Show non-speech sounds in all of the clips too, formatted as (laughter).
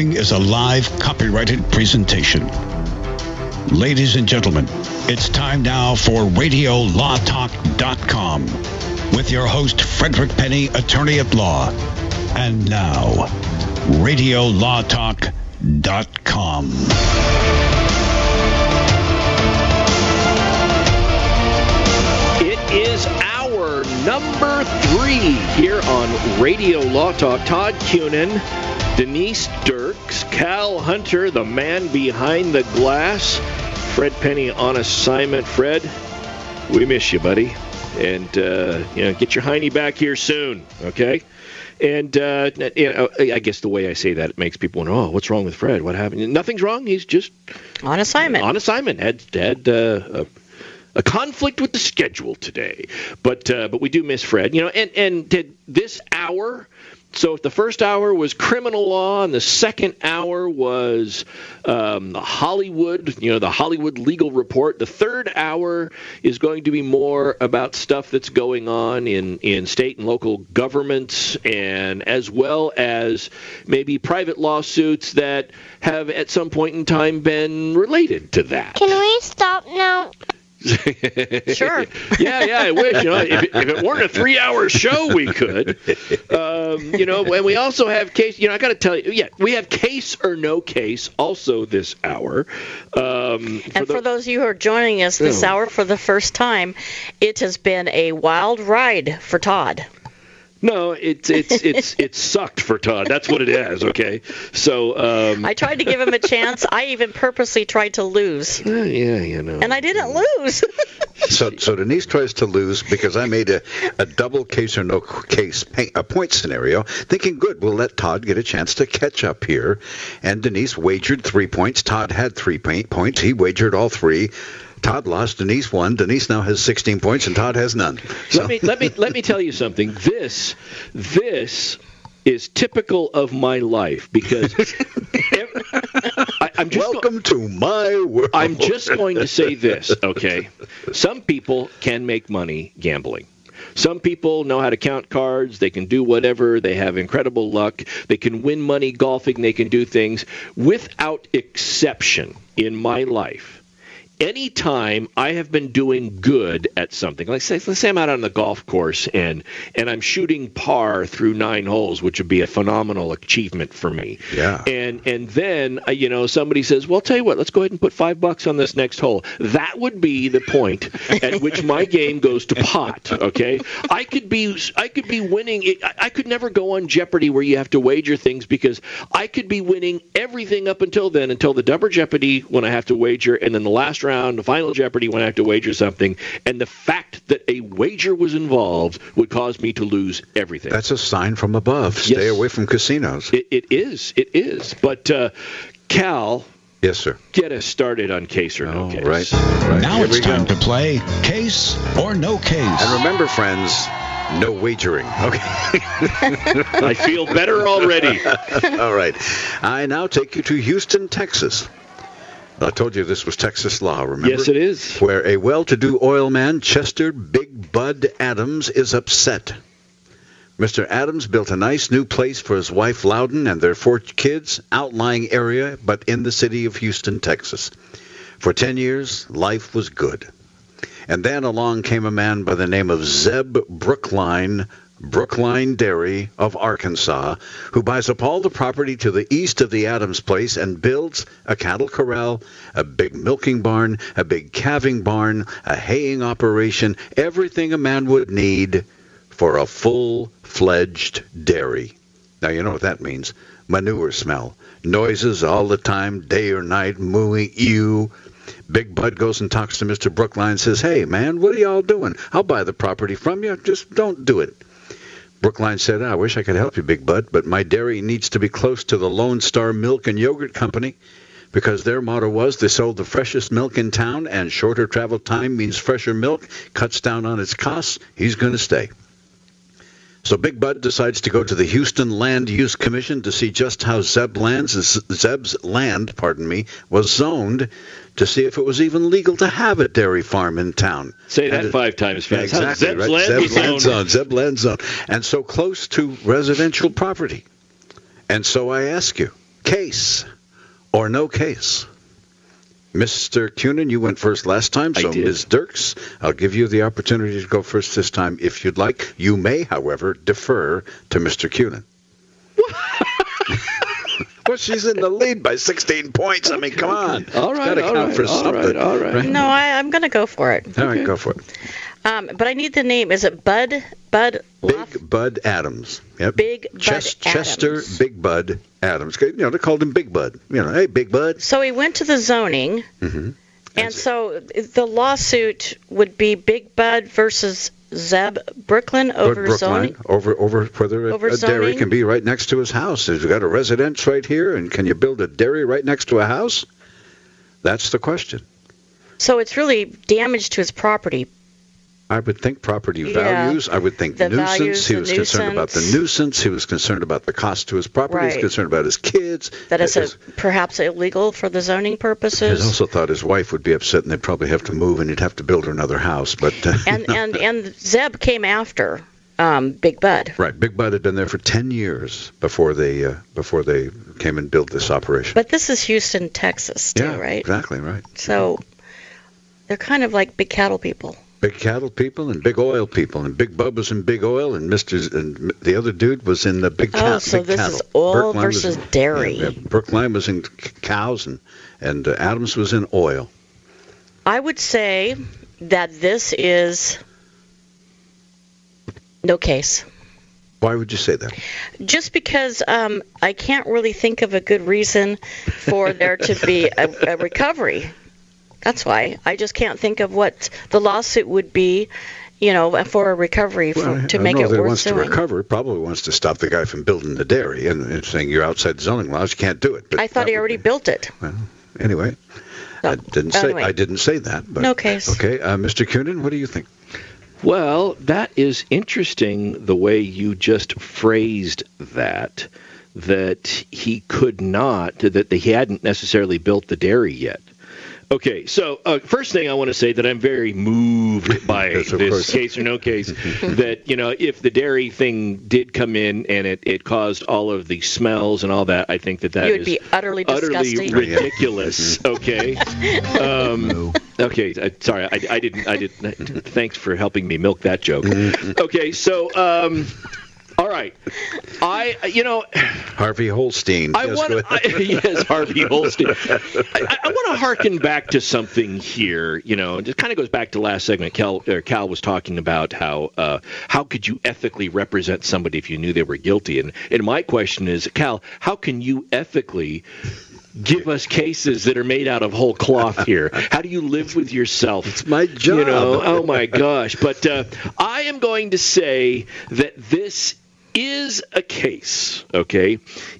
following is a live copyrighted presentation. Ladies and gentlemen, it's time now for RadioLawTalk.com with your host, Frederick Penney, attorney at law. And now, RadioLawTalk.com. It is our number three here on Radio Law Talk. Todd Cunin, Denise Dirks, Cal Hunter, the man behind the glass, Fred Penney on assignment. Fred, we miss you, buddy. And, uh, you know, get your hiney back here soon, okay? And uh, you know, I guess the way I say that it makes people wonder, oh, what's wrong with Fred? What happened? Nothing's wrong. He's just on assignment. On assignment. Had had uh, a, a conflict with the schedule today, but uh, but we do miss Fred. You know, and and did this hour so if the first hour was criminal law, and the second hour was um, Hollywood, you know, the Hollywood legal report. The third hour is going to be more about stuff that's going on in, in state and local governments, and as well as maybe private lawsuits that have at some point in time been related to that. Can we stop now? Sure. (laughs) yeah, yeah. I wish. You know, if, if it weren't a three-hour show, we could. Um, you know, and we also have case. You know, I got to tell you, yeah, we have case or no case also this hour. Um, and for, the, for, those of you who are joining us this hour for the first time, it has been a wild ride for Todd. No, it's it's it's (laughs) it's sucked for Todd. That's what it is. Okay, so um, I tried to give him a chance. I even purposely tried to lose. Uh, yeah, you know. And I didn't lose. (laughs) so so Denise tries to lose because I made a, a double case or no case a point scenario, thinking good, we'll let Todd get a chance to catch up here. And Denise wagered three points. Todd had three points. He wagered all three. Todd lost. Denise won. Denise now has 16 points, and Todd has none. So. Let me let me let me tell you something. This this is typical of my life because (laughs) (laughs) I, am welcome go- to my world. I'm just going to say this, okay? Some people can make money gambling. Some people know how to count cards. They can do whatever. They have incredible luck. They can win money golfing. They can do things without exception in my life anytime I have been doing good at something, like say, let's say I'm out on the golf course and and I'm shooting par through nine holes, which would be a phenomenal achievement for me. Yeah. And and then uh, you know somebody says, well, I'll tell you what, let's go ahead and put five bucks on this next hole. That would be the point at which my game goes to pot. Okay. I could be I could be winning. I could never go on Jeopardy where you have to wager things because I could be winning everything up until then until the double Jeopardy when I have to wager, and then the last round round, the final Jeopardy when I have to wager something, and the fact that a wager was involved would cause me to lose everything. That's a sign from above. Stay yes. away from casinos. It, it is. It is. But uh, Cal. Yes, sir. Get us started on case or no oh, case. Right. right. Now Here it's time go. to play case or no case. And remember, friends, no wagering. Okay. (laughs) I feel better already. (laughs) All right. I now take you to Houston, Texas. I told you this was Texas law, remember? Yes, it is. Where a well to do oil man, Chester Big Bud Adams, is upset. Mr. Adams built a nice new place for his wife Loudon and their four kids, outlying area, but in the city of Houston, Texas. For 10 years, life was good. And then along came a man by the name of Zeb Brookline, Brookline Dairy of Arkansas, who buys up all the property to the east of the Adams place and builds a cattle corral, a big milking barn, a big calving barn, a haying operation, everything a man would need for a full fledged dairy. Now, you know what that means manure smell, noises all the time, day or night, mooing, ew. Big Bud goes and talks to Mr. Brookline and says, Hey, man, what are y'all doing? I'll buy the property from you. Just don't do it. Brookline said, ah, I wish I could help you, Big Bud, but my dairy needs to be close to the Lone Star Milk and Yogurt Company because their motto was they sold the freshest milk in town and shorter travel time means fresher milk, cuts down on its costs. He's going to stay. So Big Bud decides to go to the Houston Land Use Commission to see just how Zeb lands, Zeb's land, pardon me, was zoned to see if it was even legal to have a dairy farm in town. Say that it, five times fast. Yeah, exactly. Zeb's right? land Zeb land zone. Zeb land zone. And so close to residential property. And so I ask you, Case or no case? Mr. Cunin, you went first last time, so. Ms. Dirks, I'll give you the opportunity to go first this time if you'd like. You may, however, defer to Mr. Cunin. (laughs) well, she's in the lead by 16 points. I mean, come on. All It's right, gotta all count right, for all something. right, all right. No, I, I'm going to go for it. All right, go for it. Um, but I need the name. Is it Bud? Bud? Loff- Big Bud Adams. Yep. Big Bud Ches- Chester Big Bud Adams. You know, they called him Big Bud. You know, hey, Big Bud. So he went to the zoning, Mm-hmm. and so the lawsuit would be Big Bud versus Zeb Brooklyn over Brookline, zoning. over over whether a, Over a dairy can be right next to his house. Has got a residence right here, and can you build a dairy right next to a house? That's the question. So it's really damage to his property. I would think property Yeah. values. I would think The nuisance. values, he was concerned about the nuisance. nuisance. He was concerned about the cost to his property. Right. concerned about his kids. That is a, perhaps illegal for the zoning purposes. He also thought his wife would be upset, and they'd probably have to move, and he'd have to build her another house. But uh, (laughs) and and and Zeb came after um, Big Bud. right, Big Bud had been there for ten years before they uh, before they came and built this operation. But this is Houston, Texas, too, yeah, right? exactly right. So they're kind of like big cattle people. Big cattle people and big oil people, and Big Bud was in big oil, and Mister and the other dude was in the big Oh, cattle. so big this cattle. is oil versus in- dairy. Yeah, yeah, Brookline was in cows, and and uh, Adams was in oil. I would say that this is no case. Why would you say that? Just because um, I can't really think of a good reason for there to be a, a recovery. That's why. I just can't think of what the lawsuit would be, you know, for a recovery for, Well, to I make don't know it that he worth wants suing. to recover. Probably wants to stop the guy from building the dairy and, and saying you're outside the zoning laws, you can't do it. But I thought he already be- built it. Well, anyway, So, I didn't say anyway. I didn't say that. But, No case. Okay, uh, Mr. Coonan, what do you think? Well, that is interesting the way you just phrased that. That he could not, that he hadn't necessarily built the dairy yet. Okay, so uh, first thing I want to say that I'm very moved (laughs) by Yes, this course. case or no case. (laughs) that you know, if the dairy thing did come in and it, it caused all of the smells and all that, I think that that You would is be utterly utterly disgusting. ridiculous. (laughs) okay. Um, okay. I, sorry, I, I didn't. I didn't. Thanks for helping me milk that joke. Okay. So, um, all right. I, you know, Harvey Holstein. I Yes, want go (laughs) to. ahead. Yes, Harvey Holstein. I, I want to harken back to something here. You know, it kind of goes back to last segment. Cal, or Cal was talking about how uh, how could you ethically represent somebody if you knew they were guilty? And and my question is, Cal, how can you ethically give us cases that are made out of whole cloth (laughs) here? How do you live with yourself? It's my job. You know, oh my gosh. But uh, I am going to say that this is a case, okay?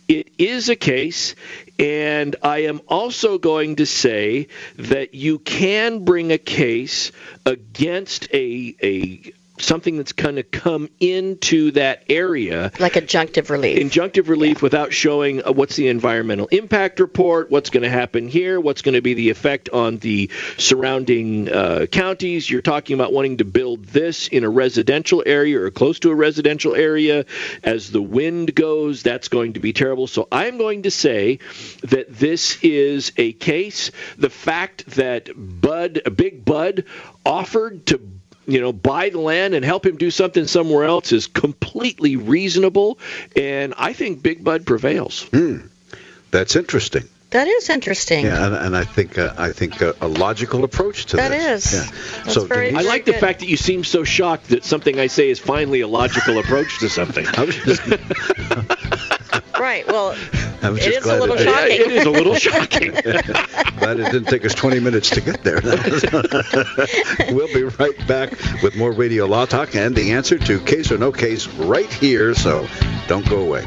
It is a case, and I am also going to say that you can bring a case against a a something that's going to come into that area like adjunctive relief. injunctive relief without showing uh, what's the environmental impact report, what's going to happen here, what's going to be the effect on the surrounding uh, counties. You're talking about wanting to build this in a residential area or close to a residential area. As the wind goes, that's going to be terrible. So I'm going to say that this is a case. The fact that Bud, Big Bud, offered to you know, buy the land and help him do something somewhere else is completely reasonable, and I think Big Bud prevails. Hmm. That's interesting. That is interesting. Yeah, and, and I think uh, I think uh, a logical approach to That this. is. Yeah. That's so very- I like the good. fact that you seem so shocked that something I say is finally a logical approach to something. (laughs) Just, (laughs) Right. Well, I was It just is a glad little that- Yeah, shocking. it is a little (laughs) shocking. Glad it didn't take us 20 minutes to get there. we'll be right back with more Radio Law Talk and the answer to case or no case right here, so don't go away.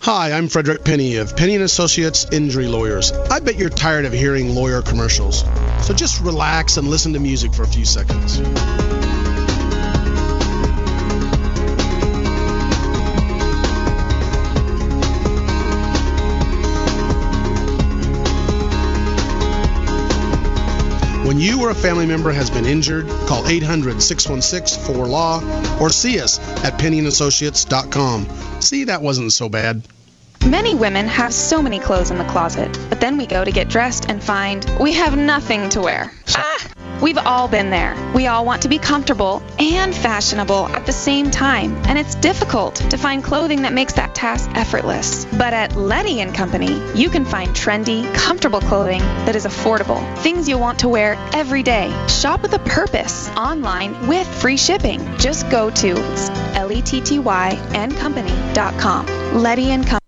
Hi, I'm Frederick Penney of Penney and Associates Injury Lawyers. I bet you're tired of hearing lawyer commercials. So just relax and listen to music for a few seconds. When you or a family member has been injured, call 800 616 4LAW or see us at penneyandassociates.com. See, that wasn't so bad. Many women have so many clothes in the closet, but then we go to get dressed and find we have nothing to wear. Ah! We've all been there. We all want to be comfortable and fashionable at the same time, and it's difficult to find clothing that makes that task effortless. But at Letty and Company, you can find trendy, comfortable clothing that is affordable. Things you'll want to wear every day. Shop with a purpose online with free shipping. Just go to lettyandcompany.com. Letty and Company.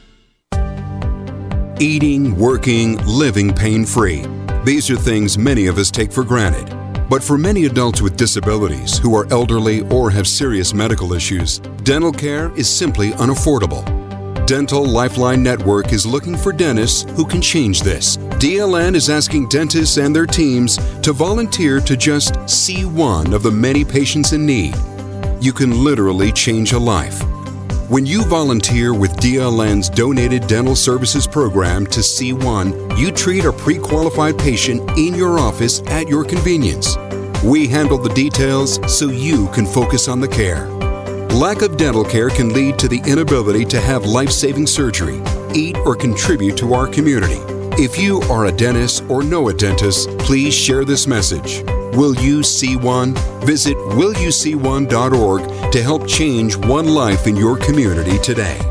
Eating, working, living pain free. These are things many of us take for granted. But for many adults with disabilities who are elderly or have serious medical issues, dental care is simply unaffordable. Dental Lifeline Network is looking for dentists who can change this. DLN is asking dentists and their teams to volunteer to just see one of the many patients in need. You can literally change a life. When you volunteer with DLN's Donated Dental Services Program to C1, you treat a pre qualified patient in your office at your convenience. We handle the details so you can focus on the care. Lack of dental care can lead to the inability to have life saving surgery, eat, or contribute to our community. If you are a dentist or know a dentist, please share this message. Will You See One? Visit willyouseeone.org to help change one life in your community today.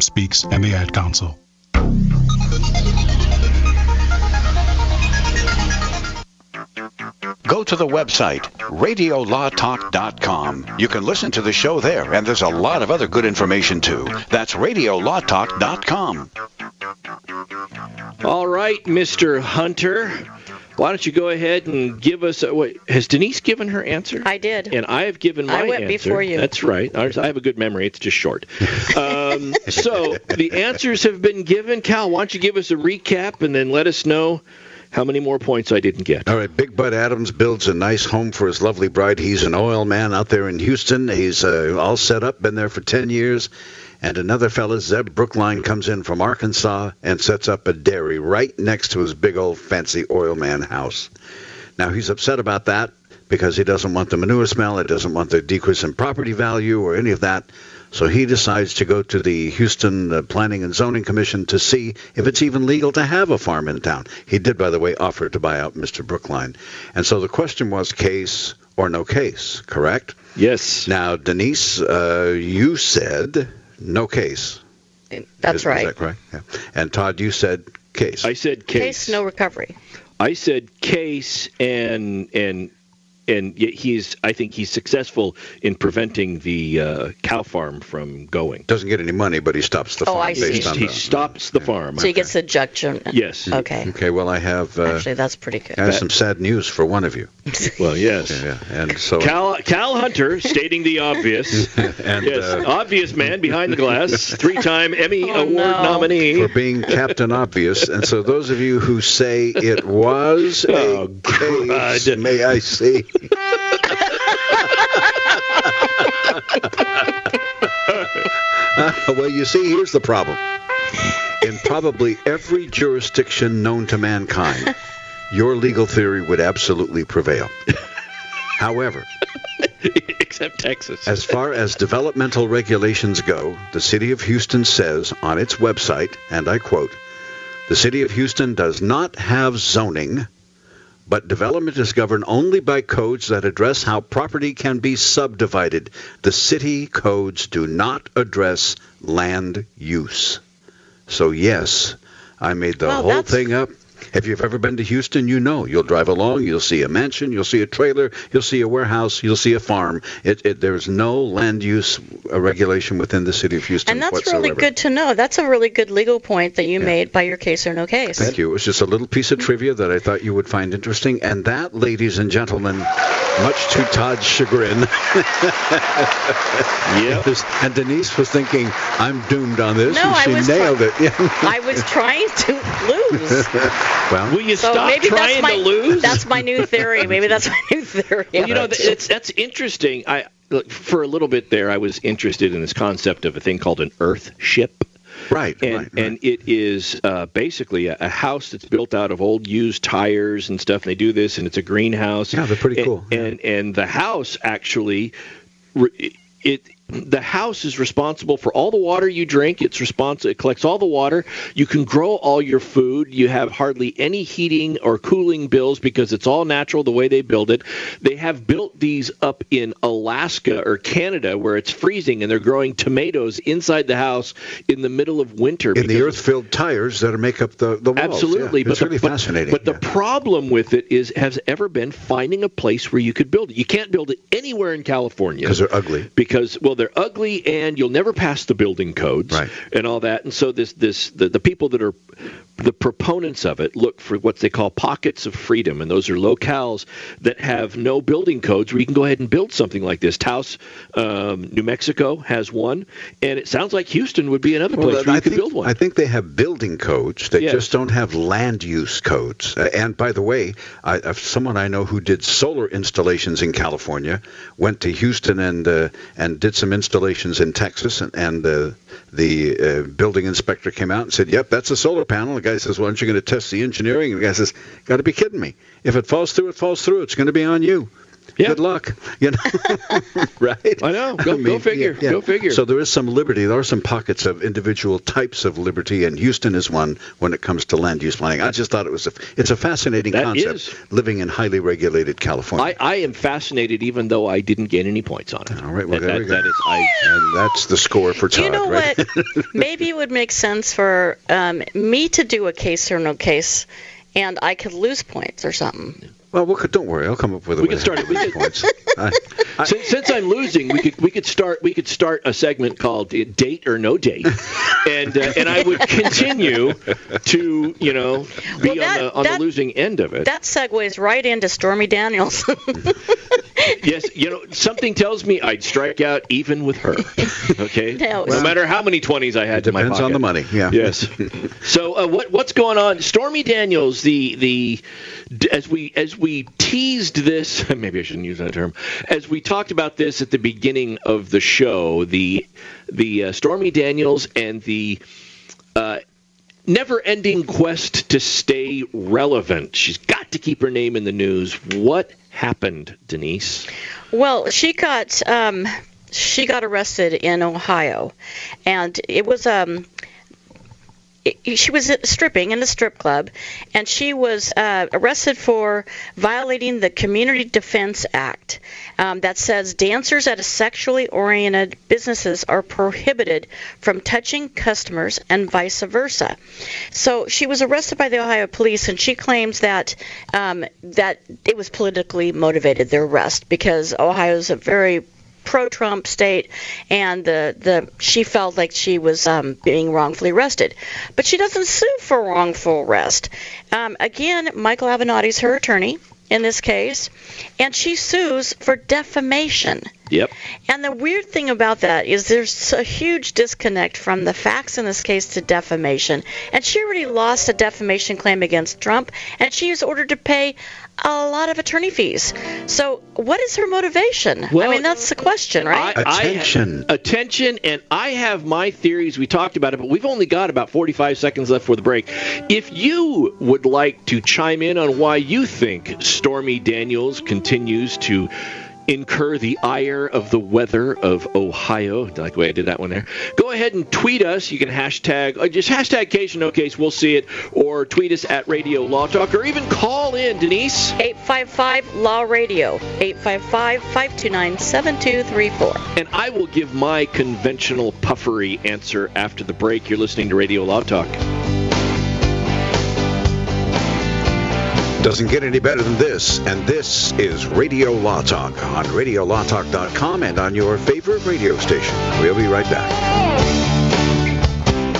Speaks and the Ad Council. Go to the website, radiolawtalk.com. You can listen to the show there, and there's a lot of other good information too. That's radiolawtalk.com. All right, Mr. Hunter. Why don't you go ahead and give us a, wait, has Denise given her answer? I did. And I have given my I went answer. before you. That's right. I have a good memory. It's just short. Um, (laughs) so the answers have been given. Cal, why don't you give us a recap and then let us know how many more points I didn't get. All right, Big Bud Adams builds a nice home for his lovely bride. He's an oil man out there in Houston. He's uh, all set up, been there for 10 years. And another fella, Zeb Brookline, comes in from Arkansas and sets up a dairy right next to his big old fancy oil man house. Now, he's upset about that. because he doesn't want the manure smell, he doesn't want the decrease in property value or any of that. So he decides to go to the Houston uh, Planning and Zoning Commission to see if it's even legal to have a farm in town. He did, by the way, offer to buy out Mr. Brookline. And so the question was case or no case, correct? Yes. Now, Denise, uh, you said no case. That's Is- right. Is that correct? Yeah. And Todd, you said case. I said case. Case, no recovery. I said case, and and and he's. I think he's successful in preventing the uh, cow farm from going. Doesn't get any money, but he stops the Oh, farm I see. based on he the. stops the farm. So he gets the judgment. Yes. Okay. Okay, well, I have, uh, Actually, that's pretty good. I have some sad news for one of you. (laughs) Well, yes. Yeah, yeah. And so. Cal, Cal Hunter stating the obvious. (laughs) and, yes, uh, obvious man behind the glass, three-time (laughs) Emmy Oh, Award no. nominee. for being Captain Obvious. And so, those of you who say it was a Oh, case, may I see? (laughs) well, you see, here's the problem. In probably every jurisdiction known to mankind, your legal theory would absolutely prevail. However, (laughs) Except Texas. as far as developmental regulations go, the City of Houston says on its website, and I quote, the City of Houston does not have zoning, but development is governed only by codes that address how property can be subdivided. The city codes do not address land use. So, yes, I made the Well, whole thing up. If you've ever been to Houston, you know. You'll drive along, you'll see a mansion, you'll see a trailer, you'll see a warehouse, you'll see a farm. It, it, there's no land use uh, regulation within the city of Houston And that's whatsoever. really good to know. That's a really good legal point that you made by your case or no case. Thank you. It was just a little piece of trivia that I thought you would find interesting. And that, ladies and gentlemen, much to Todd's chagrin. (laughs) Yep. is- and Denise was thinking, I'm doomed on this. No, and I she was try- nailed it. (laughs) I was trying to lose. (laughs) well, Will you So stop maybe trying that's my to lose? that's my new theory. Maybe that's my new theory. Well, you know, th- it's, that's interesting. I look, for a little bit there, I was interested in this concept of a thing called an Earth ship. right, And, right, right. and it is uh, basically a, a house that's built out of old used tires and stuff. And they do this, and it's a greenhouse. Yeah, they're pretty And- cool. Yeah. And and the house actually, it the house is responsible for all the water you drink. It's responsible. It collects all the water. You can grow all your food. You have hardly any heating or cooling bills because it's all natural the way they build it. They have built these up in Alaska or Canada where it's freezing and they're growing tomatoes inside the house in the middle of winter. in the earth-filled tires that make up the, the walls. Absolutely, Yeah, but it's the, really but- fascinating. But the yeah. problem with it is has ever been finding a place where you could build it. You can't build it anywhere in California because they're ugly. because well they're ugly and you'll never pass the building codes Right. and all that and so this this the, the people that are the proponents of it look for what they call pockets of freedom and those are locales that have no building codes where you can go ahead and build something like this Taos um, New Mexico has one and it sounds like Houston would be another place Well, where you I could think, build one I think they have building codes. They Yes. just don't have land use codes. Uh, and by the way, I, uh, someone I know who did solar installations in California went to Houston and uh, and did some installations in Texas, and, and uh, the uh, building inspector came out and said, "Yep, that's a solar panel." The guy says, "Well, aren't you going to test the engineering?" And the guy says, "Got to be kidding me! If it falls through, it falls through. It's going to be on you." Yeah. Good luck, (laughs) you know. (laughs) right? I know. Go- go figure. Go figure. So there is some liberty. There are some pockets of individual types of liberty, and Houston is one when it comes to land use planning. I just thought it was a, it's a fascinating That concept is. living in highly regulated California. I, I am fascinated even though I didn't get any points on it All right, well, That- there that- we go. that is I and that's the score for Todd, you know right? what? (laughs) Maybe it would make sense for um, me to do a case or no case, and I could lose points or something. Well, we could, don't worry. I'll come up with a We way can start to it. We get can- points. (laughs) I, I, since, since I'm losing, we could we could start we could start a segment called uh, "Date or No Date," (laughs) and uh, and I would continue to you know be Well, that- on the on that- the losing end of it. That segues right into Stormy Daniels. (laughs) yes, you know something tells me I'd strike out even with her. Okay, No, no matter how many twenties I had it in my depends on the money. Yeah. Yes. so uh, what what's going on? Stormy Daniels, the the as we as we teased this, (laughs) maybe I shouldn't use that term. As we talked about this at the beginning of the show, the the uh, Stormy Daniels and the uh, never ending quest to stay relevant. She's got to keep her name in the news. What happened, Denise? Well, she got um, she got arrested in Ohio, and it was um, she was stripping in a strip club, and she was uh, arrested for violating the Community Defense Act um, that says dancers at sexually oriented businesses are prohibited from touching customers and vice versa. So she was arrested by the Ohio police, and she claims that um, that it was politically motivated their arrest because Ohio is a very pro-Trump state, and the the she felt like she was um, being wrongfully arrested, but she doesn't sue for wrongful arrest. Um, again, Michael Avenatti's her attorney in this case, and she sues for defamation. Yep. And the weird thing about that is there's a huge disconnect from the facts in this case to defamation. And she already lost a defamation claim against Trump, and she was ordered to pay a lot of attorney fees. So, what is her motivation? Well, I mean, that's the question, right? I, Attention. I, attention, and I have my theories. We talked about it, but we've only got about 45 seconds left for the break. If you would like to chime in on why you think Stormy Daniels continues to incur the ire of the weather of Ohio. I like the way I did that one there. Go ahead and tweet us. You can hashtag, uh, just hashtag Case No Case. We'll see it. Or tweet us at Radio Law Talk, or even call in, Denise. 855 Law Radio, 855 529 7234. And I will give my conventional puffery answer after the break. You're listening to Radio Law Talk. Doesn't get any better than this, and this is Radio Law Talk on RadioLawTalk.com and on your favorite radio station. We'll be right back.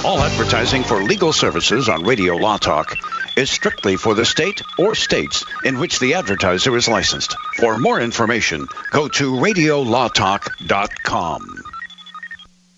All advertising for legal services on Radio Law Talk is strictly for the state or states in which the advertiser is licensed. For more information, go to radiolawtalk.com.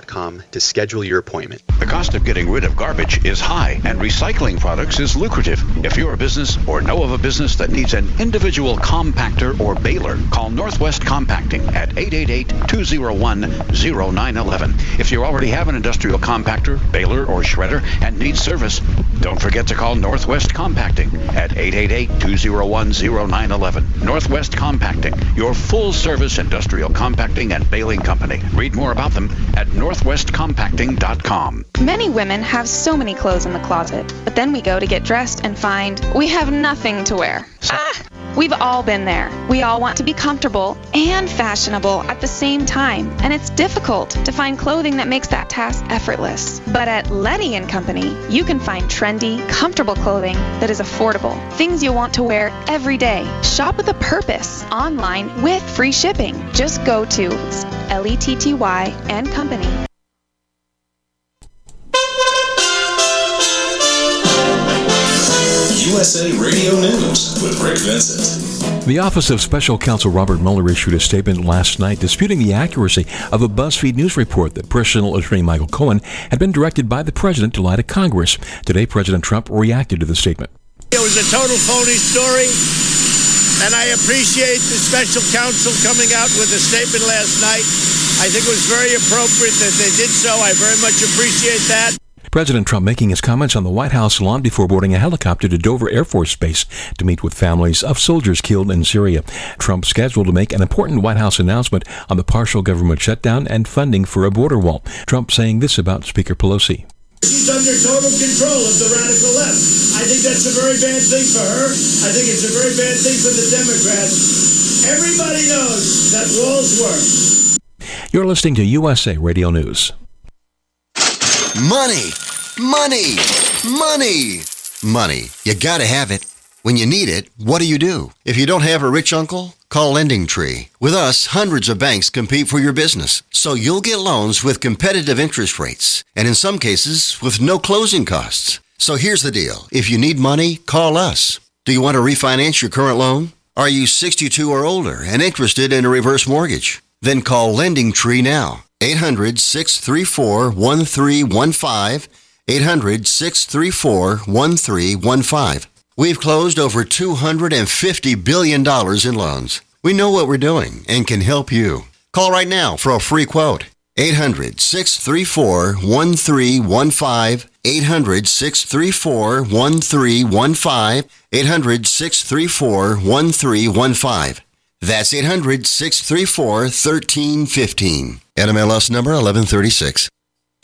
to schedule your appointment. The cost of getting rid of garbage is high, and recycling products is lucrative. If you're a business or know of a business that needs an individual compactor or baler, call Northwest Compacting at 888-201-0911. If you already have an industrial compactor, baler, or shredder and need service, don't forget to call Northwest Compacting at 888-201-0911. Northwest Compacting, your full-service industrial compacting and baling company. Read more about them at northwestcompacting.com. Many women have so many clothes in the closet, but then we go to get dressed and find we have nothing to wear. Ah! We've all been there. We all want to be comfortable and fashionable at the same time, and it's difficult to find clothing that makes that task effortless. But at Letty and Company, you can find trendy, comfortable clothing that is affordable. Things you'll want to wear every day. Shop with a purpose online with free shipping. Just go to L-E-T-T-Y and Company. USA Radio News with Rick Vincent. The Office of Special Counsel Robert Mueller issued a statement last night disputing the accuracy of a BuzzFeed News report that personal attorney Michael Cohen had been directed by the president to lie to Congress. Today, President Trump reacted to the statement. It was a total phony story, and I appreciate the special counsel coming out with a statement last night. I think it was very appropriate that they did so. I very much appreciate that. President Trump making his comments on the White House lawn before boarding a helicopter to Dover Air Force Base to meet with families of soldiers killed in Syria. Trump scheduled to make an important White House announcement on the partial government shutdown and funding for a border wall. Trump saying this about Speaker Pelosi. She's under total control of the radical left. I think that's a very bad thing for her. I think it's a very bad thing for the Democrats. Everybody knows that walls work. You're listening to USA Radio News. Money, money, money, money. You gotta have it. When you need it, what do you do? If you don't have a rich uncle, call Lending Tree. With us, hundreds of banks compete for your business, so you'll get loans with competitive interest rates, and in some cases, with no closing costs. So here's the deal. If you need money, call us. Do you want to refinance your current loan? Are you 62 or older and interested in a reverse mortgage? Then call Lending Tree now. 800 634 1315. 800 634 1315. We've closed over $250 billion in loans. We know what we're doing and can help you. Call right now for a free quote. 800 634 1315. 800 634 1315. 800 634 1315. That's 800 634 1315. NMLS number 1136.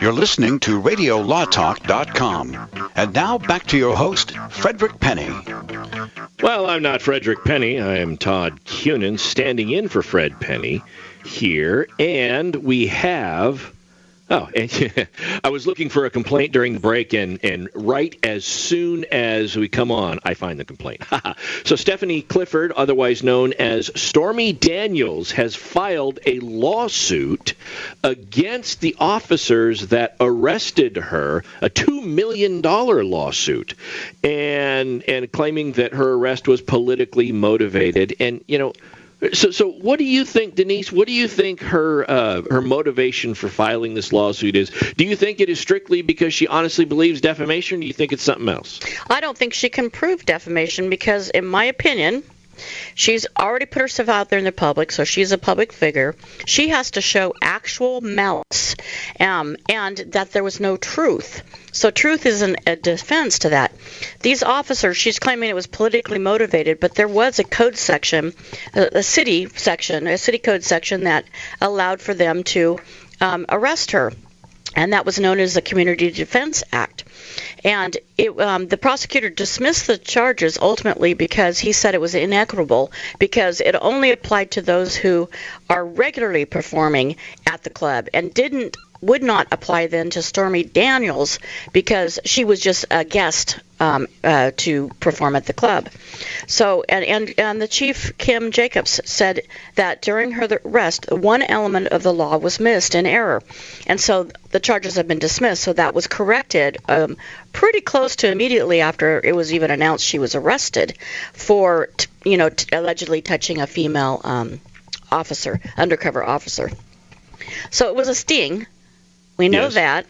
You're listening to RadioLawTalk.com. And now back to your host, Frederick Penney. Well, I'm not Frederick Penney. I am Todd Cunin, standing in for Fred Penney here. And we have. Oh, (laughs) I was looking for a complaint during the break, and, and right as soon as we come on, I find the complaint. (laughs) so, Stephanie Clifford, otherwise known as Stormy Daniels, has filed a lawsuit against the officers that arrested her, a $2 million lawsuit, and, and claiming that her arrest was politically motivated. And, you know, so, so what do you think, Denise? What do you think her uh, her motivation for filing this lawsuit is? Do you think it is strictly because she honestly believes defamation? Or do you think it's something else? I don't think she can prove defamation because, in my opinion, she's already put herself out there in the public, so she's a public figure. She has to show actual malice um, and that there was no truth. So truth isn't a defense to that. These officers, she's claiming it was politically motivated, but there was a code section, a, city section, a city code section that allowed for them to um, arrest her and that was known as the Community Defense Act. And it, um, the prosecutor dismissed the charges ultimately because he said it was inequitable because it only applied to those who are regularly performing at the club and didn't would not apply then to Stormy Daniels because she was just a guest um, uh, to perform at the club. So, and, and, and the chief, Kim Jacobs, said that during her arrest, one element of the law was missed in error. And so the charges have been dismissed. So that was corrected um, pretty close to immediately after it was even announced she was arrested for, t- you know, t- allegedly touching a female um, officer, undercover officer. So it was a sting we know Yes. that.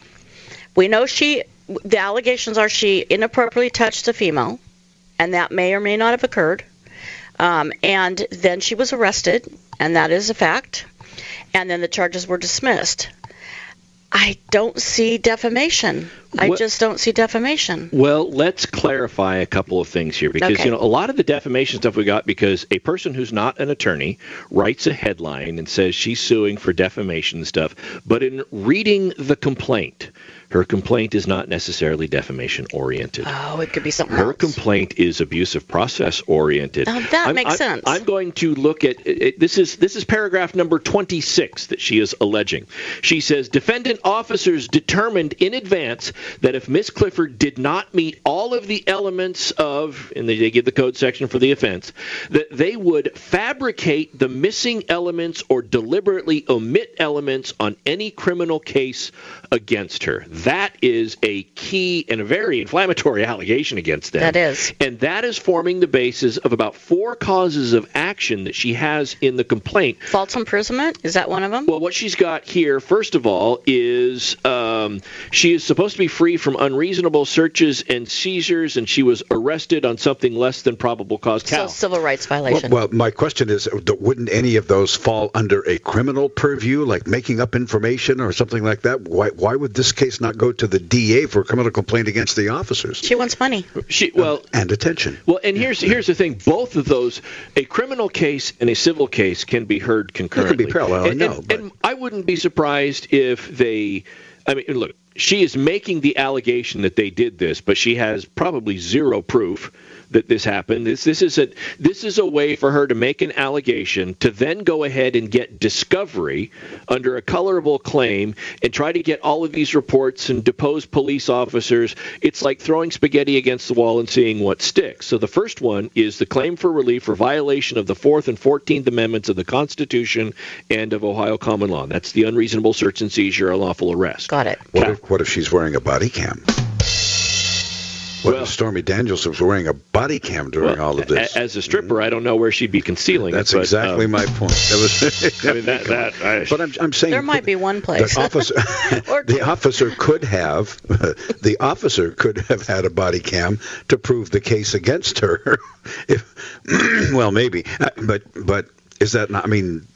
We know she. The allegations are she inappropriately touched a female, and that may or may not have occurred. Um, and then she was arrested, and that is a fact. And then the charges were dismissed. I don't see defamation. I What- just don't see defamation. Well, let's clarify a couple of things here because Okay. you know a lot of the defamation stuff we got because a person who's not an attorney writes a headline and says she's suing for defamation stuff, but in reading the complaint, Her complaint is not necessarily defamation oriented. Oh, it could be something Her else. complaint is abusive process oriented. Oh, that I'm- makes I'm- sense. I'm going to look at it, this is this is paragraph number 26 that she is alleging. She says defendant officers determined in advance that if Miss Clifford did not meet all of the elements of and they give the code section for the offense that they would fabricate the missing elements or deliberately omit elements on any criminal case against her. That is a key and a very inflammatory allegation against them. That is. And that is forming the basis of about four causes of action that she has in the complaint. False imprisonment is that one of them? Well, what she's got here, first of all, is uh, um, she is supposed to be free from unreasonable searches and seizures, and she was arrested on something less than probable cause So civil rights violation. well, my question is, uh, wouldn't any of those fall under a criminal purview, like making up information or something like that? Why, why would this case not go to the DA for a criminal complaint against the officers she wants money. She well, and attention? Well, and here's here's the thing: both of those, a criminal case and a civil case, can be heard concurrently. be parallel, I And, know, and, and I wouldn't be surprised if they. I mean, look, she is making the allegation that they did this, but she has probably zero proof that this happened. This this is a this is a way for her to make an allegation to then go ahead and get discovery under a colorable claim and try to get all of these reports and depose police officers. It's like throwing spaghetti against the wall and seeing what sticks. So the first one is the claim for relief for violation of the Fourth and Fourteenth Amendments of the Constitution and of Ohio common law. That's the unreasonable search and seizure, unlawful arrest. Got it. What if, what if she's wearing a body cam? What Well- if Stormy Daniels was wearing a body cam during Well, all of this? a- As a stripper, I don't know where she'd be concealing That's it. but, exactly um, my point. (laughs) That was, I mean, that, (laughs) that, I, but I'm, I'm saying There might be one place. the officer, (laughs) the officer could have, the officer could have had a body cam to prove the case against her. if, (clears throat) well, maybe, Uh, but but is that not? I mean,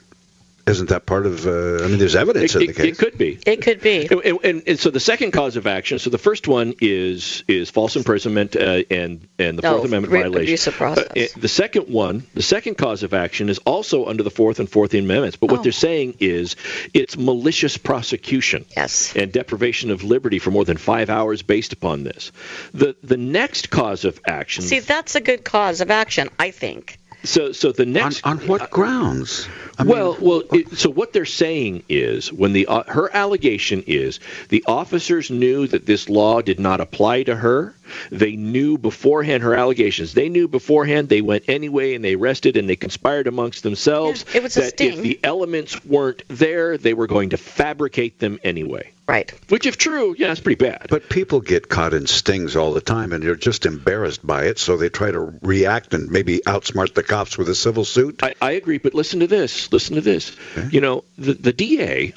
isn't that part of? Uh, I mean, there's evidence it, in the case. it could be. It could be. And, and- and, and so the second cause of action. So the first one is is false imprisonment uh, and and the No, Fourth Amendment re- violation. abusive process. Uh, uh, the second one, the second cause of action, is also under the Fourth and Fourth Amendments. But what Oh. they're saying is it's malicious prosecution. Yes. And deprivation of liberty for more than five hours based upon this. The the next cause of action. See, that's a good cause of action, I think. So so the next on, on what grounds? well, well. It, so what they're saying is, when the uh, her allegation is the officers knew that this law did not apply to her. They knew beforehand her allegations. They knew beforehand. They went anyway and they arrested and they conspired amongst themselves Yeah, it was a that sting. if the elements weren't there, they were going to fabricate them anyway. Right. Which, if true, yeah, it's pretty bad. But people get caught in stings all the time, and they're just embarrassed by it, so they try to react and maybe outsmart the cops with a civil suit. I, I agree, but listen to this. Listen to this. You know, the, the DA,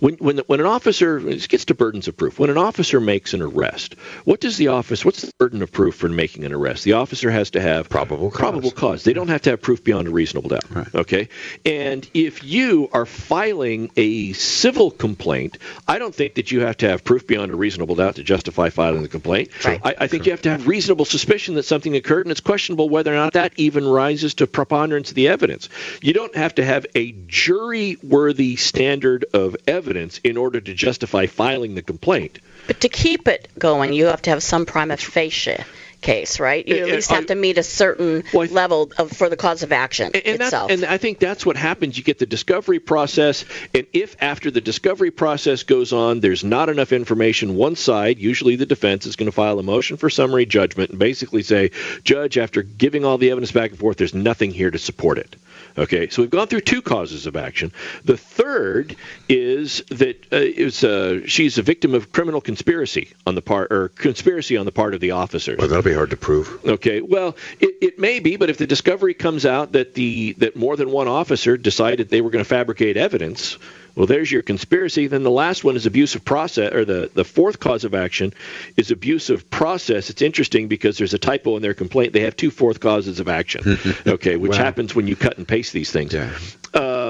when when when an officer it gets to burdens of proof, when an officer makes an arrest, what does the office? What's the burden of proof for making an arrest? The officer has to have probable cause. probable cause. They don't have to have proof beyond a reasonable doubt. Okay, and if you are filing a civil complaint, I don't think that you have to have proof beyond a reasonable doubt to justify filing the complaint. Right. I, I think you have to have reasonable suspicion that something occurred, and it's questionable whether or not that even rises to preponderance of the evidence. You don't have to have a jury-worthy standard of evidence in order to justify filing the complaint. But to keep it going, you have to have some prima facie case, right? You at And- least have to meet a certain level of, for the cause of action And, that's, itself. and I think that's what happens. You get the discovery process, and if after the discovery process goes on, there's not enough information, one side, usually the defense, is going to file a motion for summary judgment and basically say, Judge, after giving all the evidence back and forth, there's nothing here to support it. Okay, so we've gone through two causes of action. The third is that uh, is uh, she's a victim of criminal conspiracy on the part or conspiracy on the part of the officers. Well, that'll be hard to prove. Okay, well, it, it may be, but if the discovery comes out that the that more than one officer decided they were going to fabricate evidence, well, there's your conspiracy. Then the last one is abuse of process, or the the fourth cause of action is abuse of process. It's interesting because there's a typo in their complaint. They have two fourth causes of action. (laughs) Okay, which Wow. happens when you cut and paste these things. Uh,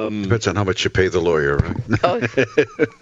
Um, Depends on how much you pay the lawyer, right? Oh.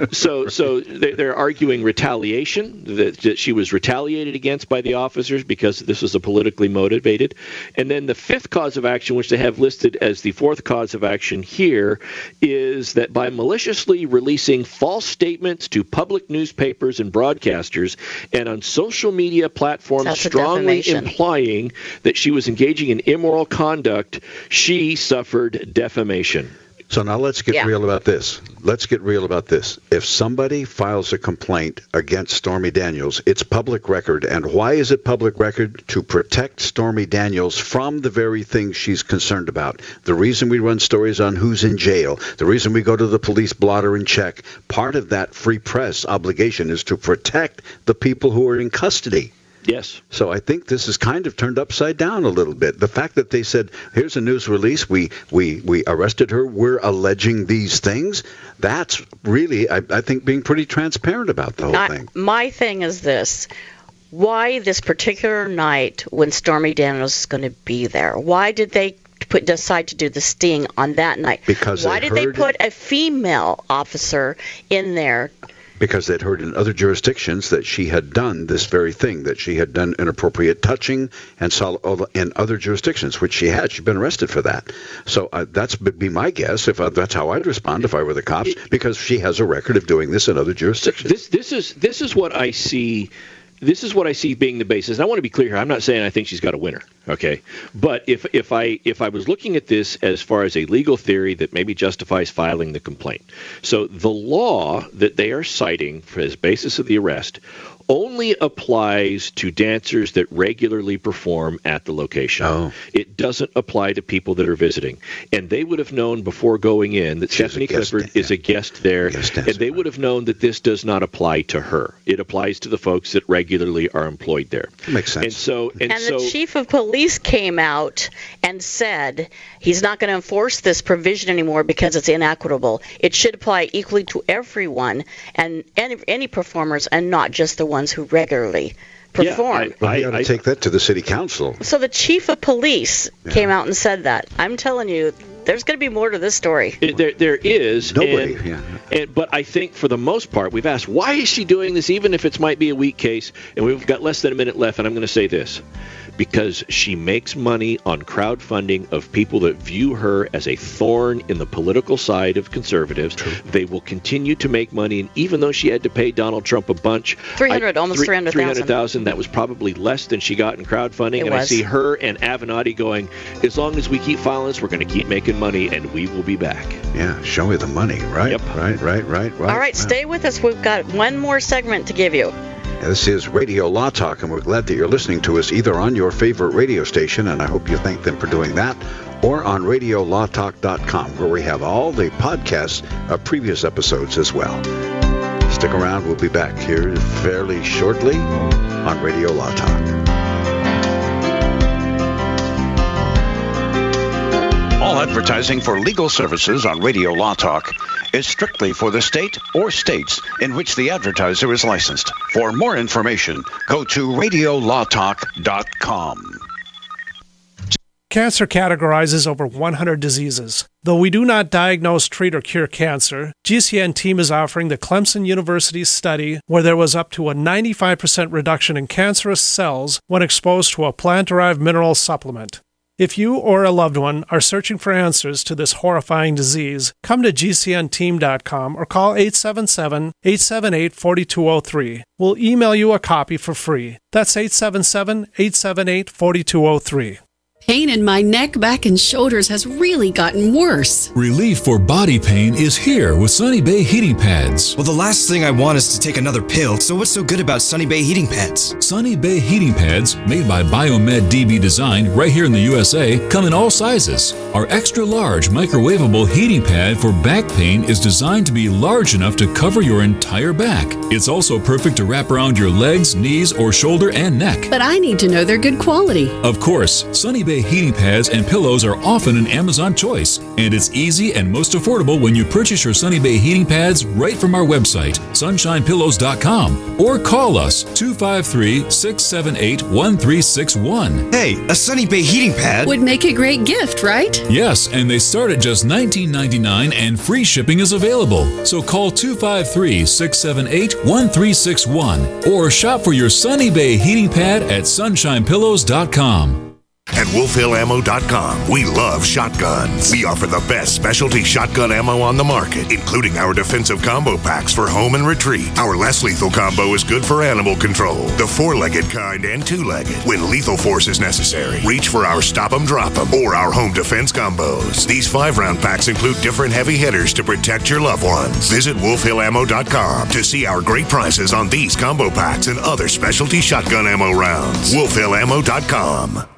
(laughs) so, so they- they're arguing retaliation that, that she was retaliated against by the officers because this was a politically motivated. And then the fifth cause of action, which they have listed as the fourth cause of action here, is that by maliciously releasing false statements to public newspapers and broadcasters and on social media platforms That's strongly implying that she was engaging in immoral conduct, she suffered defamation. So now let's get Yeah. real about this. Let's get real about this. If somebody files a complaint against Stormy Daniels, it's public record. And why is it public record? To protect Stormy Daniels from the very thing she's concerned about. The reason we run stories on who's in jail, the reason we go to the police blotter and check, part of that free press obligation is to protect the people who are in custody. Yes. So I think this is kind of turned upside down a little bit. The fact that they said, "Here's a news release. We we we arrested her. We're alleging these things." That's really, I, I think, being pretty transparent about the whole thing. my thing is this. Why this particular night when Stormy Daniels is going to be there? Why did they put decide to do the sting on that night? Because Why did they put a female officer in there? Because they'd heard in other jurisdictions that she had done this very thing, that she had done inappropriate touching, and in other jurisdictions, which she had. She'd been arrested for that. So uh, that's be my guess. If uh, that's how I'd respond if I were the cops, because she has a record of doing this in other jurisdictions. This this is this is what I see. This is what I see being the basis. And I want to be clear here. I'm not saying I think she's got a winner. Okay, but if if I if I was looking at this as far as a legal theory that maybe justifies filing the complaint, so the law that they are citing for as basis of the arrest only applies to dancers that regularly perform at the location. Oh. It doesn't apply to people that are visiting. And they would have known before going in that She's Stephanie guest, Clifford is a guest there, Guest and they would have known that this does not apply to her. It applies to the folks that regularly are employed there. That makes sense. And so, and, And, so, the chief of police came out and said he's not going to enforce this provision anymore because it's inequitable. It should apply equally to everyone and any, any performers and not just the ones who regularly perform. Well, you I- ought to I- take that to the city council. so the chief of police came out and said that. I'm telling you, there's going to be more to this story. It- there, there is Nobody, and- yeah. And, but I think for the most part, we've asked why is she doing this, even if it might be a weak case. And we've got less than a minute left, and I'm going to say this: because she makes money on crowdfunding of people that view her as a thorn in the political side of conservatives. They will continue to make money, and even though she had to pay Donald Trump a bunch, 300, almost three- 300,000. 300,000, That was probably less than she got in crowdfunding. It and I see her and Avenatti going, as long as we keep filing this, we're going to keep making money, and we will be back. Yeah, show me the money, right? Yep. Right, right, right, right. All right, Wow. stay with us. We've got one more segment to give you. This is Radio Law Talk, and we're glad that you're listening to us either on your favorite radio station, and I hope you thank them for doing that, or on RadioLawTalk.com, where we have all the podcasts of previous episodes as well. Stick around, we'll be back here fairly shortly on Radio Law Talk. All advertising for legal services on Radio Law Talk is strictly for the state or states in which the advertiser is licensed. For more information, go to radiolawtalk.com. Cancer categorizes over 100 diseases. Though we do not diagnose, treat, or cure cancer, GCN team is offering the Clemson University study where there was up to a 95% reduction in cancerous cells when exposed to a plant derived mineral supplement. If you or a loved one are searching for answers to this horrifying disease, come to GCNteam.com or call 877 878 4203. We'll email you a copy for free. That's 877 878 4203. Pain in my neck, back, and shoulders has really gotten worse. Relief for body pain is here with Sunny Bay heating pads. Well, the last thing I want is to take another pill, so what's so good about Sunny Bay heating pads? Sunny Bay heating pads, made by Biomed DB Design right here in the USA, come in all sizes. Our extra large microwavable heating pad for back pain is designed to be large enough to cover your entire back. It's also perfect to wrap around your legs, knees, or shoulder and neck. But I need to know they're good quality. Of course, Sunny Bay Bay heating pads and pillows are often an Amazon choice, and it's easy and most affordable when you purchase your Sunny Bay heating pads right from our website, sunshinepillows.com, or call us 253 678 1361. Hey, a Sunny Bay heating pad would make a great gift, right? Yes, and they start at just $19.99 and free shipping is available. So call 253 678 1361 or shop for your Sunny Bay heating pad at sunshinepillows.com. At WolfHillAmmo.com, we love shotguns. We offer the best specialty shotgun ammo on the market, including our defensive combo packs for home and retreat. Our less lethal combo is good for animal control, the four legged kind and two legged. When lethal force is necessary, reach for our Stop 'em Drop 'em or our home defense combos. These five round packs include different heavy hitters to protect your loved ones. Visit WolfHillAmmo.com to see our great prices on these combo packs and other specialty shotgun ammo rounds. WolfHillAmmo.com.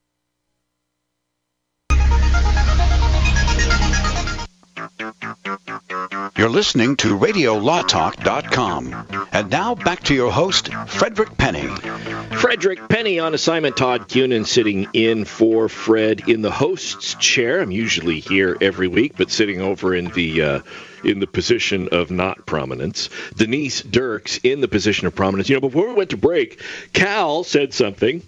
You're listening to RadioLawTalk.com. And now back to your host, Frederick Penney. Frederick Penney on assignment. Todd Cunin sitting in for Fred in the host's chair. I'm usually here every week, but sitting over in the. Uh, in the position of not prominence. Denise Dirks in the position of prominence. You know, before we went to break, Cal said something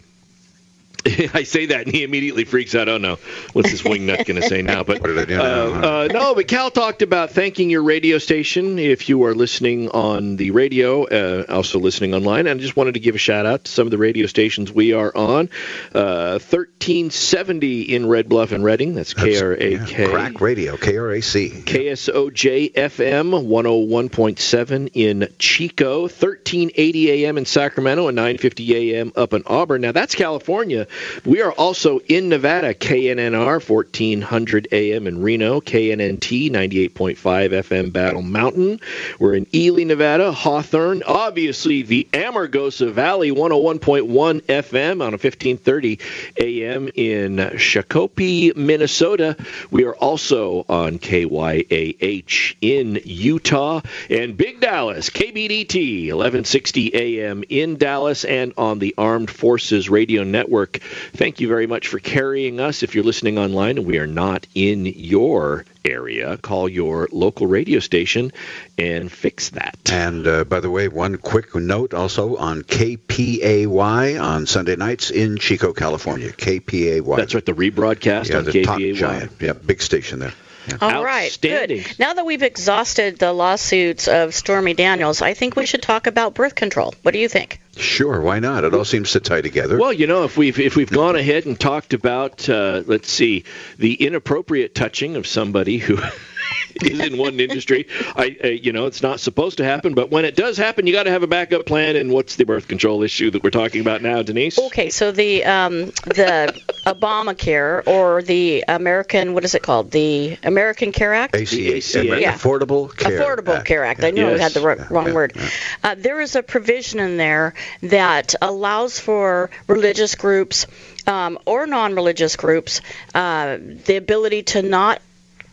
(laughs) I say that and he immediately freaks out. Oh no, what's this wingnut going to say now? But (laughs) uh, uh, no, but Cal talked about thanking your radio station if you are listening on the radio, uh, also listening online. And I just wanted to give a shout out to some of the radio stations we are on. 1370 uh, in Red Bluff and Redding. That's KRAK. Crack Radio, KRAC. KSOJ FM 101.7 in Chico. 1380 AM in Sacramento and 950 AM up in Auburn. Now that's California. We are also in Nevada, KNNR 1400 AM in Reno, KNNT 98.5 FM Battle Mountain. We're in Ely, Nevada, Hawthorne, obviously the Amargosa Valley 101.1 FM on a 1530 AM in Shakopee, Minnesota. We are also on KYAH in Utah and Big Dallas, KBDT 1160 AM in Dallas and on the Armed Forces Radio Network Thank you very much for carrying us. If you're listening online and we are not in your area, call your local radio station and fix that. And uh, by the way, one quick note also on KPAY on Sunday nights in Chico, California. KPAY. That's right, the rebroadcast yeah, on the KPAY. Top giant. Yeah, big station there. All right, good. Now that we've exhausted the lawsuits of Stormy Daniels, I think we should talk about birth control. What do you think? Sure, why not? It all seems to tie together. Well, you know, if we've if we've gone ahead and talked about, uh, let's see, the inappropriate touching of somebody who (laughs) (laughs) is in one industry, I, uh, you know, it's not supposed to happen. But when it does happen, you got to have a backup plan. And what's the birth control issue that we're talking about now, Denise? Okay, so the um, the Obamacare or the American what is it called? The American Care Act. ACA, Yeah. Affordable Care Affordable Act. Care Act. I knew I had the wr- wrong word. Uh, there is a provision in there that allows for religious groups um, or non-religious groups uh, the ability to not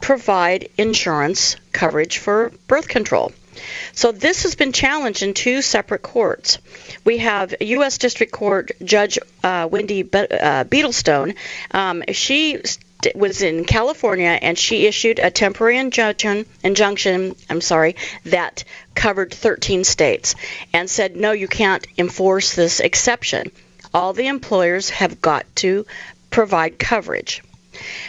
provide insurance coverage for birth control. So this has been challenged in two separate courts. We have U.S. District Court Judge uh, Wendy Be- uh, Beetlestone. Um, she st- was in California and she issued a temporary injunction. Injunction, I'm sorry, that covered 13 states and said no, you can't enforce this exception. All the employers have got to provide coverage.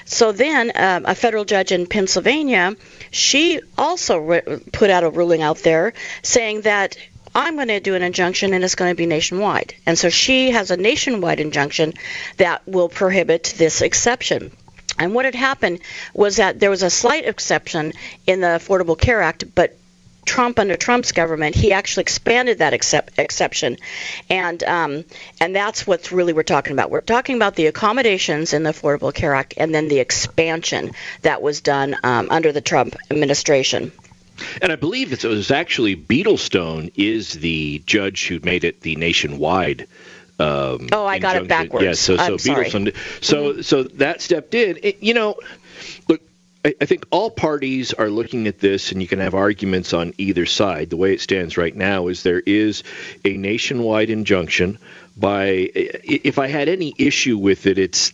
So then, um, a federal judge in Pennsylvania, she also re- put out a ruling out there saying that I'm going to do an injunction and it's going to be nationwide. And so she has a nationwide injunction that will prohibit this exception. And what had happened was that there was a slight exception in the Affordable Care Act, but Trump under Trump's government, he actually expanded that excep- exception, and um, and that's what's really we're talking about. We're talking about the accommodations in the Affordable Care Act, and then the expansion that was done um, under the Trump administration. And I believe it was actually Beetlestone is the judge who made it the nationwide. Um, Oh, I got it backwards. Yeah, so so I'm sorry. Mm-hmm. So so that stepped in. It- you know, look. I I think all parties are looking at this, and you can have arguments on either side. The way it stands right now is there is a nationwide injunction. By if I had any issue with it, it's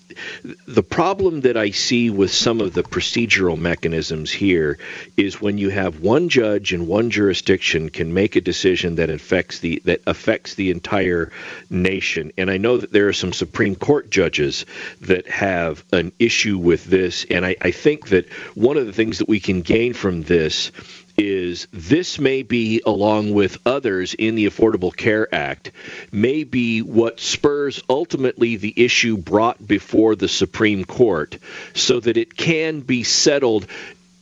the problem that I see with some of the procedural mechanisms here is when you have one judge in one jurisdiction can make a decision that affects the that affects the entire nation. And I know that there are some Supreme Court judges that have an issue with this, and I, I think that one of the things that we can gain from this is this may be, along with others in the Affordable Care Act, may be what spurs ultimately the issue brought before the Supreme Court so that it can be settled.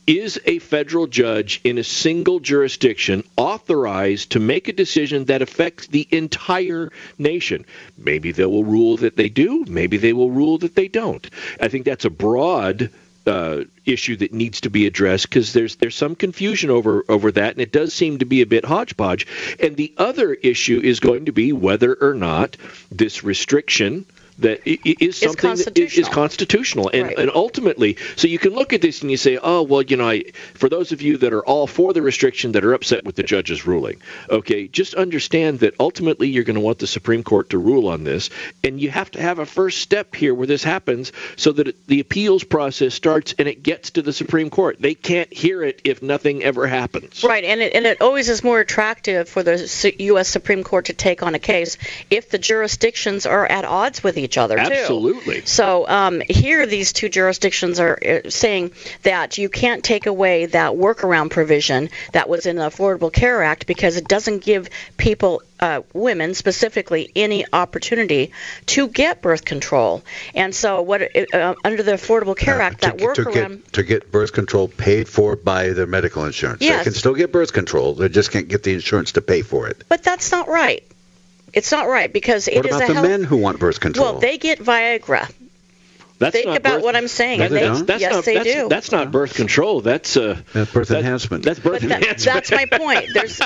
Is a federal judge in a single jurisdiction authorized to make a decision that affects the entire nation? Maybe they will rule that they do, maybe they will rule that they don't. I think that's a broad uh, issue that needs to be addressed because there's there's some confusion over over that, and it does seem to be a bit hodgepodge. And the other issue is going to be whether or not this restriction that is something that is, is constitutional. and, Right. and ultimately so you can look at this and you say oh well you know I, for those of you that are all for the restriction that are upset with the judge's ruling okay just understand that ultimately you're going to want the supreme court to rule on this. And you have to have a first step here where this happens so that it, the appeals process starts and it gets to the supreme court. They can't hear it if nothing ever happens. Right, and it, and it always is more attractive for the U.S. Supreme Court to take on a case if the jurisdictions are at odds with each other, too. Absolutely. So um, here, these two jurisdictions are uh, saying that you can't take away that workaround provision that was in the Affordable Care Act because it doesn't give people, uh, women specifically, any opportunity to get birth control. And so, what uh, under the Affordable Care Act, that to workaround. get to get birth control paid for by their medical insurance. Yes. They can still get birth control. They just can't get the insurance to pay for it. But that's not right. It's not right because it what is about a the health. men who want birth control? Well, they get Viagra. That's Think not about birth- what I'm saying. That's, They- that's, that's yes, not, they that's, do. That's not birth control. That's uh, birth enhancement. That's birth But that, enhancement. that's my point. (laughs) There's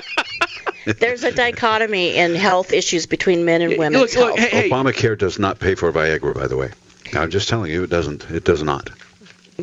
there's a dichotomy in health issues between men and women's health. Obamacare does not pay for Viagra, by the way. I'm just telling you, it doesn't. It does not.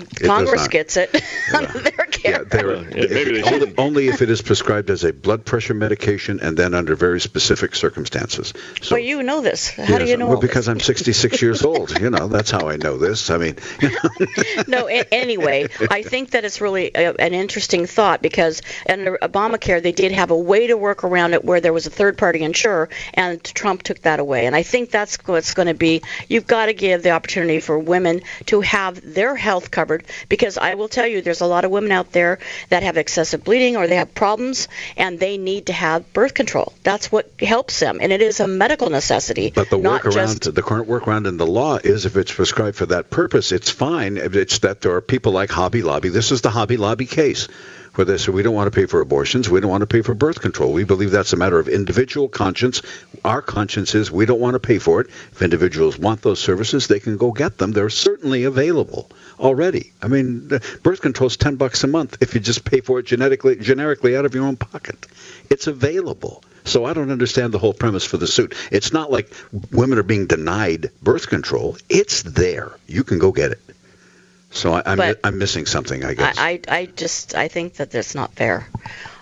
It does Congress not. gets it. They're (laughs) Yeah, they're, Yeah, maybe they only, only if it is prescribed as a blood pressure medication and then under very specific circumstances. So, well, you know this. How do you know? Well, all this? because I'm 66 (laughs) years old. You know, that's how I know this. I mean, (laughs) no, a- anyway, I think that it's really a, an interesting thought because under Obamacare, they did have a way to work around it where there was a third party insurer, and Trump took that away. And I think that's what's going to be you've got to give the opportunity for women to have their health covered because I will tell you, there's a lot of women out there that have excessive bleeding or they have problems, and they need to have birth control. That's what helps them, and it is a medical necessity. But the workaround, just the current workaround in the law is if it's prescribed for that purpose, it's fine. It's that there are people like Hobby Lobby. This is the Hobby Lobby case. Where they say we don't want to pay for abortions, we don't want to pay for birth control. We believe that's a matter of individual conscience. Our conscience is we don't want to pay for it. If individuals want those services, they can go get them. They're certainly available already. I mean, birth control is ten bucks a month if you just pay for it genetically, generically out of your own pocket. It's available. So I don't understand the whole premise for the suit. It's not like women are being denied birth control. It's there. You can go get it. So I, I'm, I'm missing something, I guess. I, I, I just I think that that's not fair.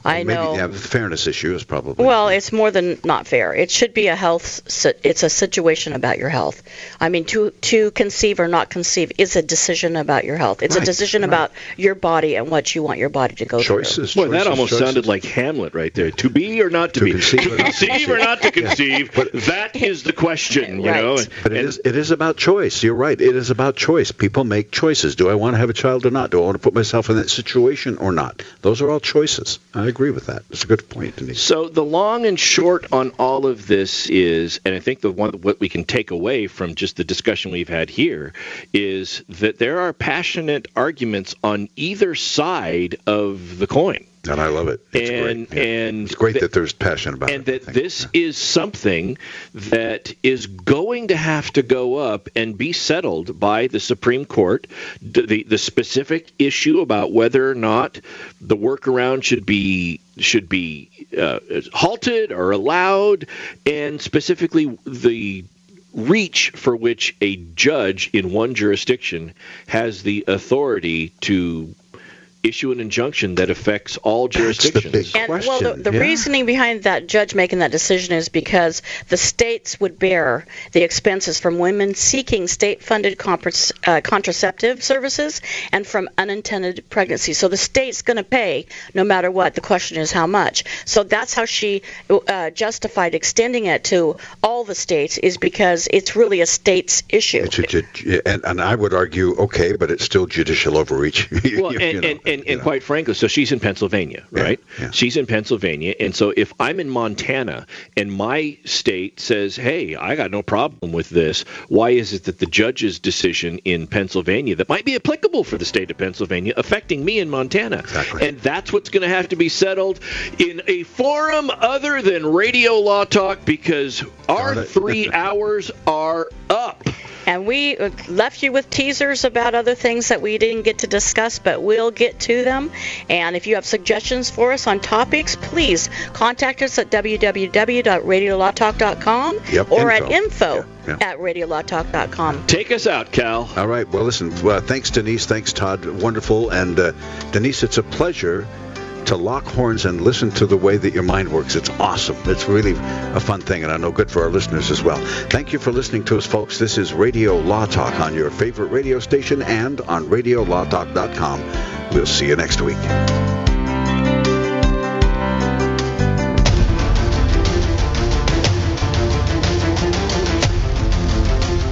I Maybe, know. Yeah, the fairness issue is probably. Well, it's more than not fair. It should be a health. It's a situation about your health. I mean, to to conceive or not conceive is a decision about your health. It's Right, a decision right. about your body and what you want your body to go Choices. through. Boy, that almost sounded like Hamlet right there. To be or not to, be. conceive to or not to conceive or not to Yeah. conceive. that is the question, you Right. know. But it is it is about choice. You're right. It is about choice. People make choices. Do I want to have a child or not? Do I want to put myself in that situation or not? Those are all choices. I agree with that. It's a good point, Denise. So the long and short on all of this is, and I think the one what we can take away from just the discussion we've had here is that there are passionate arguments on either side of the coin. And I love it. It's and great. Yeah. and It's great th- that there's passion about and it. And that this is something that is going to have to go up and be settled by the Supreme Court. The the specific issue about whether or not the workaround should be should be uh, halted or allowed, and specifically the reach for which a judge in one jurisdiction has the authority to issue an injunction that affects all jurisdictions. And well, the, the reasoning behind that judge making that decision is because the states would bear the expenses from women seeking state-funded compres- uh, contraceptive services and from unintended pregnancy. So the state's going to pay no matter what. The question is how much. So that's how she uh, justified extending it to all the states is because it's really a state's issue. It's a and, and I would argue, okay, but it's still judicial overreach. (laughs) Well, you and, know. and, and, and quite frankly, so she's in Pennsylvania, right? She's in Pennsylvania, and so if I'm in Montana and my state says, "Hey, I got no problem with this," why is it that the judge's decision in Pennsylvania that might be applicable for the state of Pennsylvania affecting me in Montana? Exactly. And that's what's going to have to be settled in a forum other than Radio Law Talk because our three (laughs) hours are up. And we uh, left you with teasers about other things that we didn't get to discuss, but we'll get to them. And if you have suggestions for us on topics, please contact us at www.radiolawtalk.com Yep, or info. at info Yeah. at radiolawtalk.com. Take us out, Cal. All right. Well, listen. Well, thanks, Denise. Thanks, Todd. Wonderful. And uh, Denise, it's a pleasure to lock horns and listen to the way that your mind works. It's awesome. It's really a fun thing, and I know good for our listeners as well. Thank you for listening to us, folks. This is Radio Law Talk on your favorite radio station and on RadioLawTalk.com. We'll see you next week.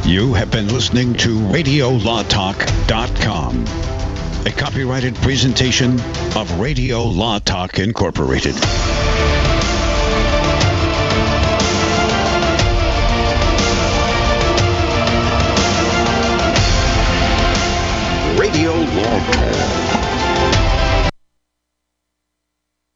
You have been listening to RadioLawTalk.com, a copyrighted presentation of Radio Law Talk Incorporated. Radio Law Talk.